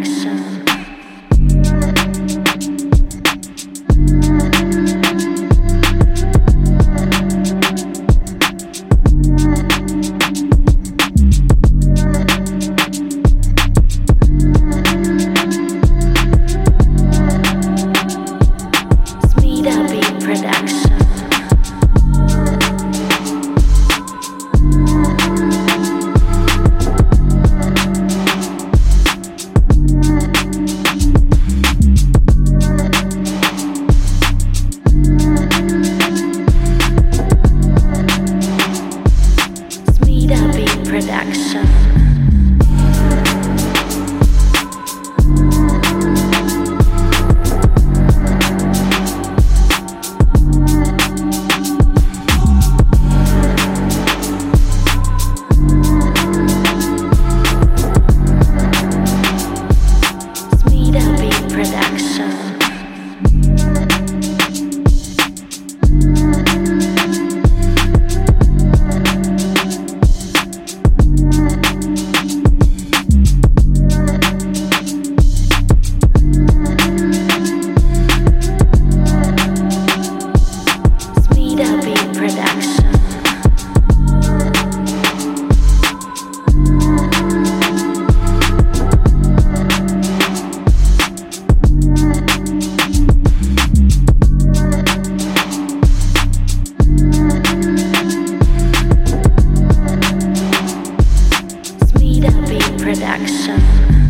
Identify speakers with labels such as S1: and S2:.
S1: action. production. perfection.